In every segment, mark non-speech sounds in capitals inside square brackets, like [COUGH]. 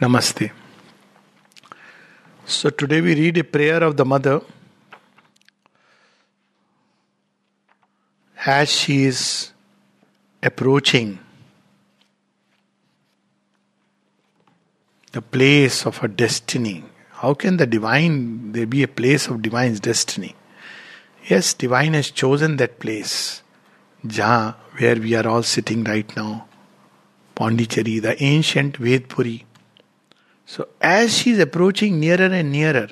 Namaste. So today we read a prayer of the mother as she is approaching the place of her destiny. How can the divine there be a place of divine's destiny? Yes, divine has chosen that place. Jaha, where we are all sitting right now. Pondicherry, the ancient Vedpuri. So, as she is approaching nearer and nearer,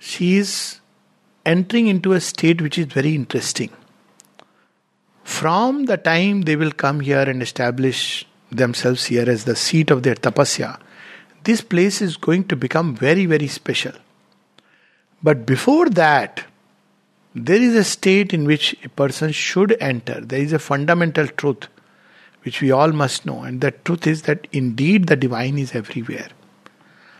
she is entering into a state which is very interesting. From the time they will come here and establish themselves here as the seat of their tapasya, this place is going to become very, very special. But before that, there is a state in which a person should enter. There is a fundamental truth which we all must know, and the truth is that indeed the divine is everywhere.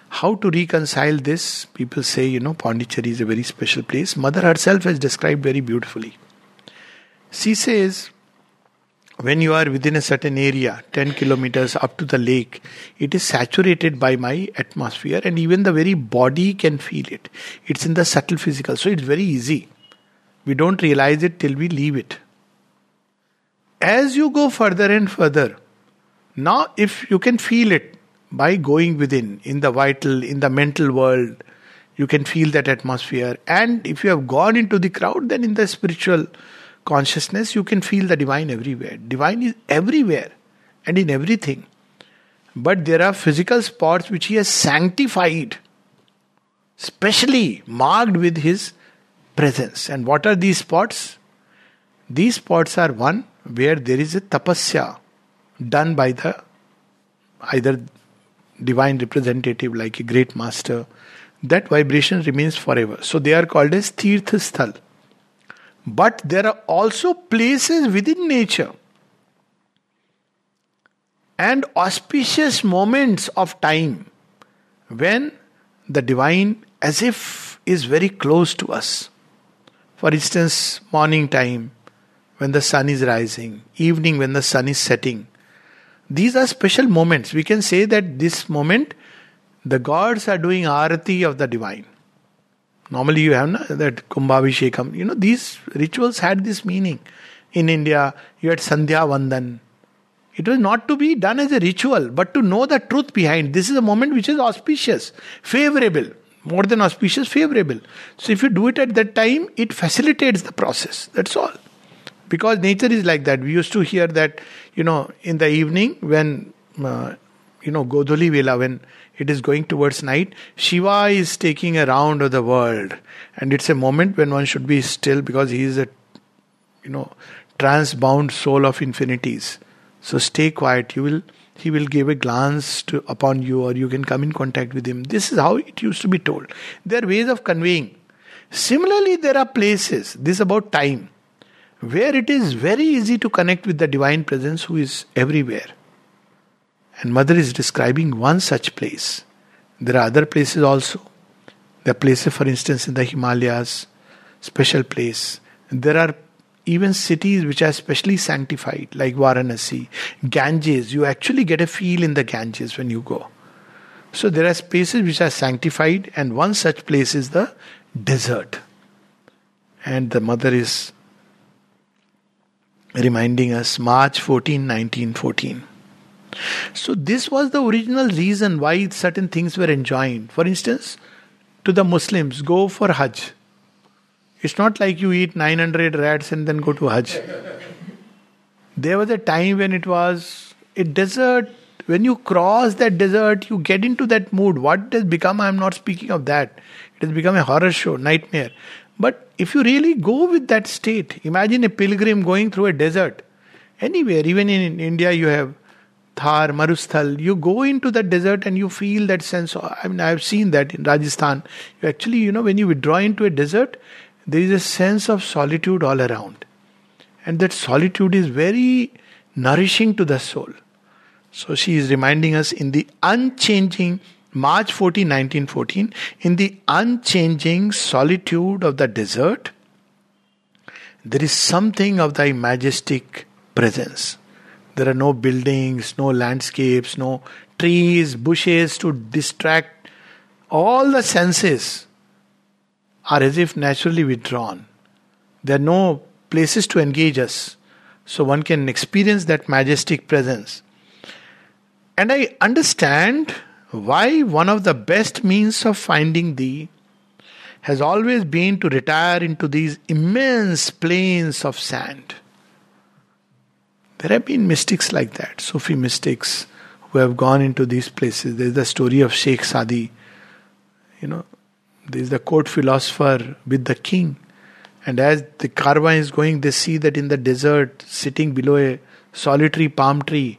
How to reconcile this? People say, you know, Pondicherry is a very special place. Mother herself has described very beautifully. She says, when you are within a certain area, 10 kilometers up to the lake, it is saturated by my atmosphere, and even the very body can feel it. It's in the subtle physical, so it's very easy. We don't realize it till we leave it as you go further and further, now if you can feel it by going within, in the vital, in the mental world, you can feel that atmosphere. And if you have gone into the crowd, then in the spiritual consciousness, you can feel the divine everywhere. Divine is everywhere and in everything. But there are physical spots which he has sanctified, specially marked with his presence. And what are these spots? These spots are one, where there is a tapasya done by the either divine representative like a great master, that vibration remains forever. So they are called as Tirthasthal. But there are also places within nature and auspicious moments of time when the divine, as if, is very close to us. For instance, morning time, when the sun is rising, evening when the sun is setting. These are special moments. We can say that this moment, the gods are doing arati of the divine. Normally, you have no, that Kumbhabhishekam. You know, these rituals had this meaning. In India, you had Sandhya Vandan. It was not to be done as a ritual, but to know the truth behind. This is a moment which is auspicious, favorable. More than auspicious, favorable. So, if you do it at that time, it facilitates the process. That's all because nature is like that. We used to hear that, you know, in the evening when, uh, you know, Godhuli Vela, when it is going towards night, Shiva is taking a round of the world. And it's a moment when one should be still because he is a, you know, transbound soul of infinities. So stay quiet. You will, he will give a glance to, upon you or you can come in contact with him. This is how it used to be told. There are ways of conveying. Similarly, there are places. This is about time where it is very easy to connect with the divine presence who is everywhere. And Mother is describing one such place. There are other places also. There are places, for instance, in the Himalayas, special place. There are even cities which are specially sanctified, like Varanasi, Ganges. You actually get a feel in the Ganges when you go. So there are spaces which are sanctified, and one such place is the desert. And the mother is reminding us March 14, 1914. So, this was the original reason why certain things were enjoined. For instance, to the Muslims, go for Hajj. It's not like you eat 900 rats and then go to Hajj. There was a time when it was a desert. When you cross that desert, you get into that mood. What has become, I'm not speaking of that. It has become a horror show, nightmare. But if you really go with that state, imagine a pilgrim going through a desert. Anywhere, even in India, you have Thar, Marusthal. You go into that desert and you feel that sense. Of, I mean, I've seen that in Rajasthan. You actually, you know, when you withdraw into a desert, there is a sense of solitude all around. And that solitude is very nourishing to the soul. So she is reminding us in the unchanging March 14, 1914, in the unchanging solitude of the desert, there is something of thy majestic presence. There are no buildings, no landscapes, no trees, bushes to distract. All the senses are as if naturally withdrawn. There are no places to engage us. So one can experience that majestic presence. And I understand why one of the best means of finding thee has always been to retire into these immense plains of sand. There have been mystics like that, Sufi mystics who have gone into these places. There's the story of Sheikh Sadi. You know, there's the court philosopher with the king. And as the caravan is going, they see that in the desert, sitting below a solitary palm tree,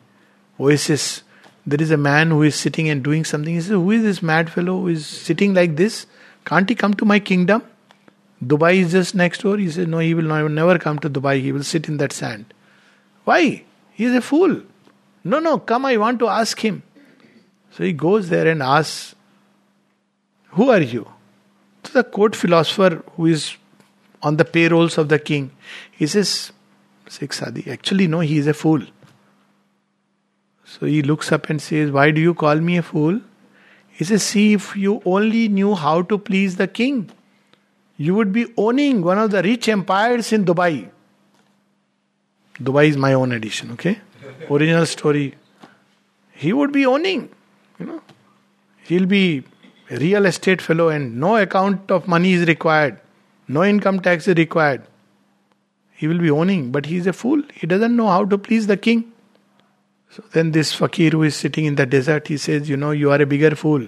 oasis, there is a man who is sitting and doing something. He says, Who is this mad fellow who is sitting like this? Can't he come to my kingdom? Dubai is just next door. He says, No, he will never come to Dubai. He will sit in that sand. Why? He is a fool. No, no, come, I want to ask him. So he goes there and asks, Who are you? To the court philosopher who is on the payrolls of the king. He says, Sheikh Sadi, actually, no, he is a fool. So he looks up and says, Why do you call me a fool? He says, See, if you only knew how to please the king, you would be owning one of the rich empires in Dubai. Dubai is my own edition, okay? [LAUGHS] Original story. He would be owning, you know. He'll be a real estate fellow and no account of money is required. No income tax is required. He will be owning, but he is a fool. He doesn't know how to please the king. So then this fakir who is sitting in the desert, he says, You know, you are a bigger fool.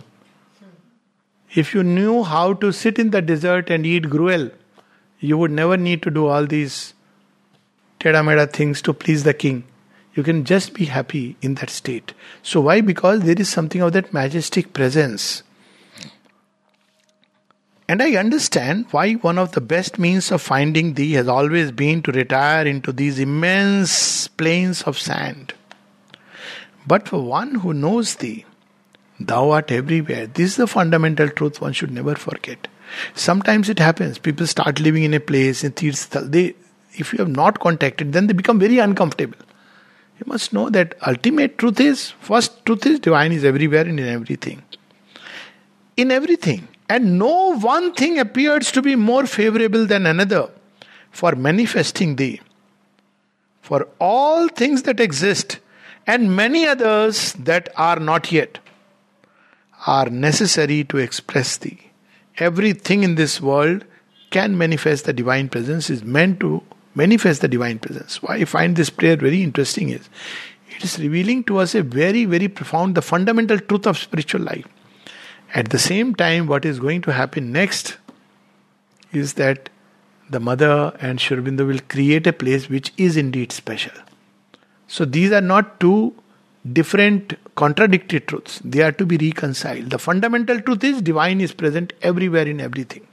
If you knew how to sit in the desert and eat gruel, you would never need to do all these teda things to please the king. You can just be happy in that state. So why? Because there is something of that majestic presence. And I understand why one of the best means of finding thee has always been to retire into these immense plains of sand. But for one who knows thee, thou art everywhere. This is the fundamental truth one should never forget. Sometimes it happens, people start living in a place, in Tirthal, they if you have not contacted, then they become very uncomfortable. You must know that ultimate truth is first truth is divine is everywhere and in everything. In everything. And no one thing appears to be more favorable than another for manifesting thee. For all things that exist and many others that are not yet are necessary to express thee. Everything in this world can manifest the divine presence, is meant to manifest the divine presence. Why I find this prayer very interesting is it is revealing to us a very, very profound, the fundamental truth of spiritual life. At the same time, what is going to happen next is that the mother and Sri Aurobindo will create a place which is indeed special. So these are not two different contradictory truths. They are to be reconciled. The fundamental truth is divine is present everywhere in everything.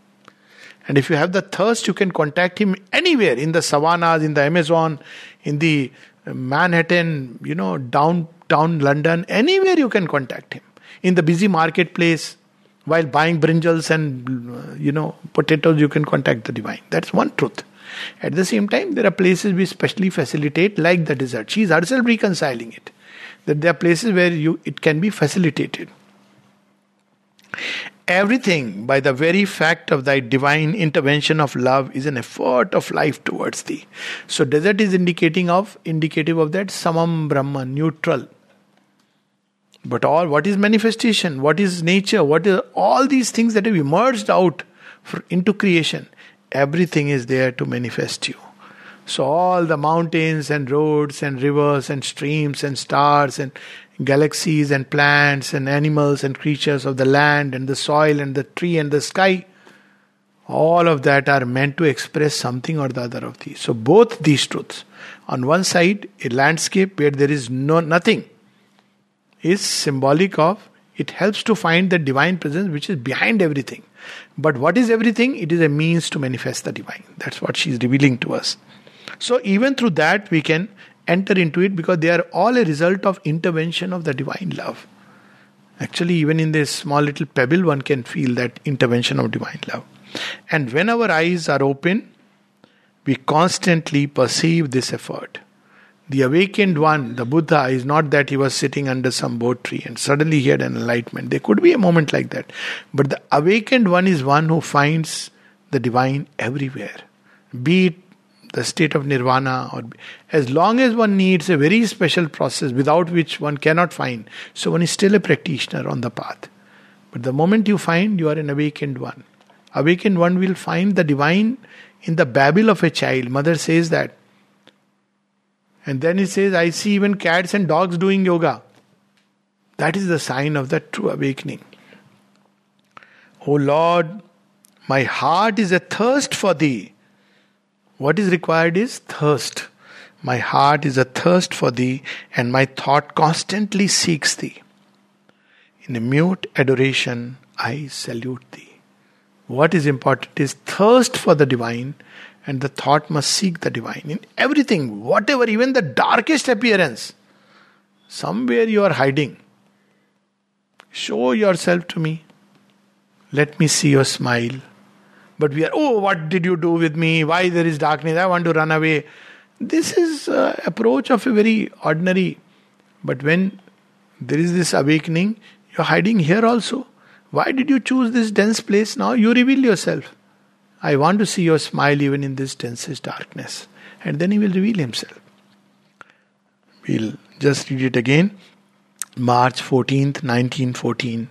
And if you have the thirst, you can contact him anywhere in the savannas, in the Amazon, in the Manhattan, you know, downtown London, anywhere you can contact him. In the busy marketplace, while buying brinjals and, you know, potatoes, you can contact the divine. That's one truth. At the same time, there are places we specially facilitate, like the desert. She is herself reconciling it. That there are places where you it can be facilitated. Everything, by the very fact of thy divine intervention of love, is an effort of life towards thee. So desert is indicating of indicative of that samam brahma, neutral. But all what is manifestation, what is nature, what is all these things that have emerged out for, into creation, everything is there to manifest you. So all the mountains and roads and rivers and streams and stars and galaxies and plants and animals and creatures of the land and the soil and the tree and the sky. All of that are meant to express something or the other of these. So both these truths. On one side, a landscape where there is no nothing is symbolic of it helps to find the divine presence which is behind everything. But what is everything? It is a means to manifest the divine. That's what she is revealing to us. So even through that we can enter into it because they are all a result of intervention of the divine love. Actually, even in this small little pebble, one can feel that intervention of divine love. And when our eyes are open, we constantly perceive this effort. The awakened one, the Buddha, is not that he was sitting under some bodhi tree and suddenly he had an enlightenment. There could be a moment like that. But the awakened one is one who finds the divine everywhere. Be it the state of nirvana or as long as one needs a very special process without which one cannot find so one is still a practitioner on the path but the moment you find you are an awakened one awakened one will find the divine in the babble of a child mother says that and then he says i see even cats and dogs doing yoga that is the sign of the true awakening o lord my heart is athirst for thee what is required is thirst. My heart is athirst for thee, and my thought constantly seeks thee. In a mute adoration, I salute thee. What is important is thirst for the divine, and the thought must seek the divine. In everything, whatever, even the darkest appearance, somewhere you are hiding. Show yourself to me. Let me see your smile. But we are, oh, what did you do with me? Why there is darkness? I want to run away. This is uh, approach of a very ordinary. But when there is this awakening, you're hiding here also. Why did you choose this dense place now? You reveal yourself. I want to see your smile even in this densest darkness. And then he will reveal himself. We'll just read it again. March 14th, 1914.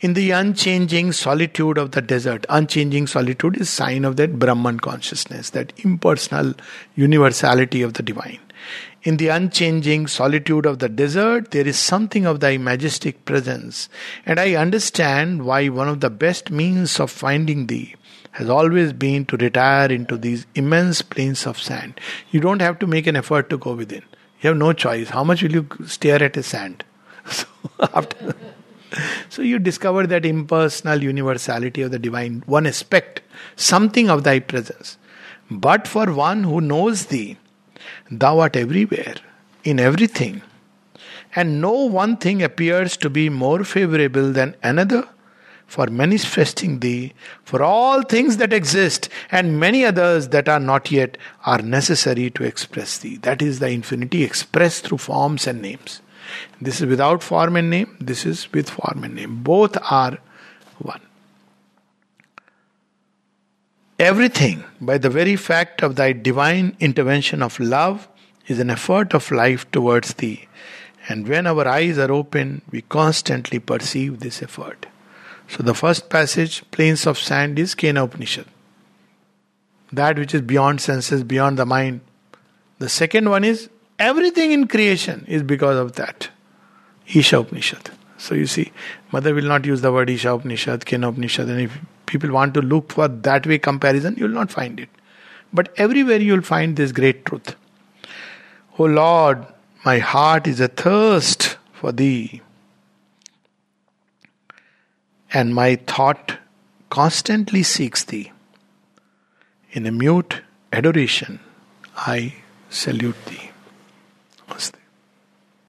In the unchanging solitude of the desert, unchanging solitude is sign of that Brahman consciousness, that impersonal universality of the divine. In the unchanging solitude of the desert, there is something of thy majestic presence, and I understand why one of the best means of finding thee has always been to retire into these immense plains of sand. You don't have to make an effort to go within. You have no choice. How much will you stare at a sand? [LAUGHS] So after so you discover that impersonal universality of the divine, one aspect, something of thy presence. But for one who knows thee, thou art everywhere, in everything, and no one thing appears to be more favorable than another for manifesting thee, for all things that exist and many others that are not yet are necessary to express thee. That is the infinity expressed through forms and names. This is without form and name, this is with form and name. Both are one. Everything, by the very fact of thy divine intervention of love, is an effort of life towards thee. And when our eyes are open, we constantly perceive this effort. So the first passage, Plains of Sand, is Kena Upanishad. That which is beyond senses, beyond the mind. The second one is Everything in creation is because of that. Isha Upanishad. So you see, mother will not use the word Isha Upanishad, Kena Upanishad, and if people want to look for that way comparison, you will not find it. But everywhere you will find this great truth. O Lord, my heart is athirst for thee. And my thought constantly seeks thee. In a mute adoration, I salute thee. Namaste.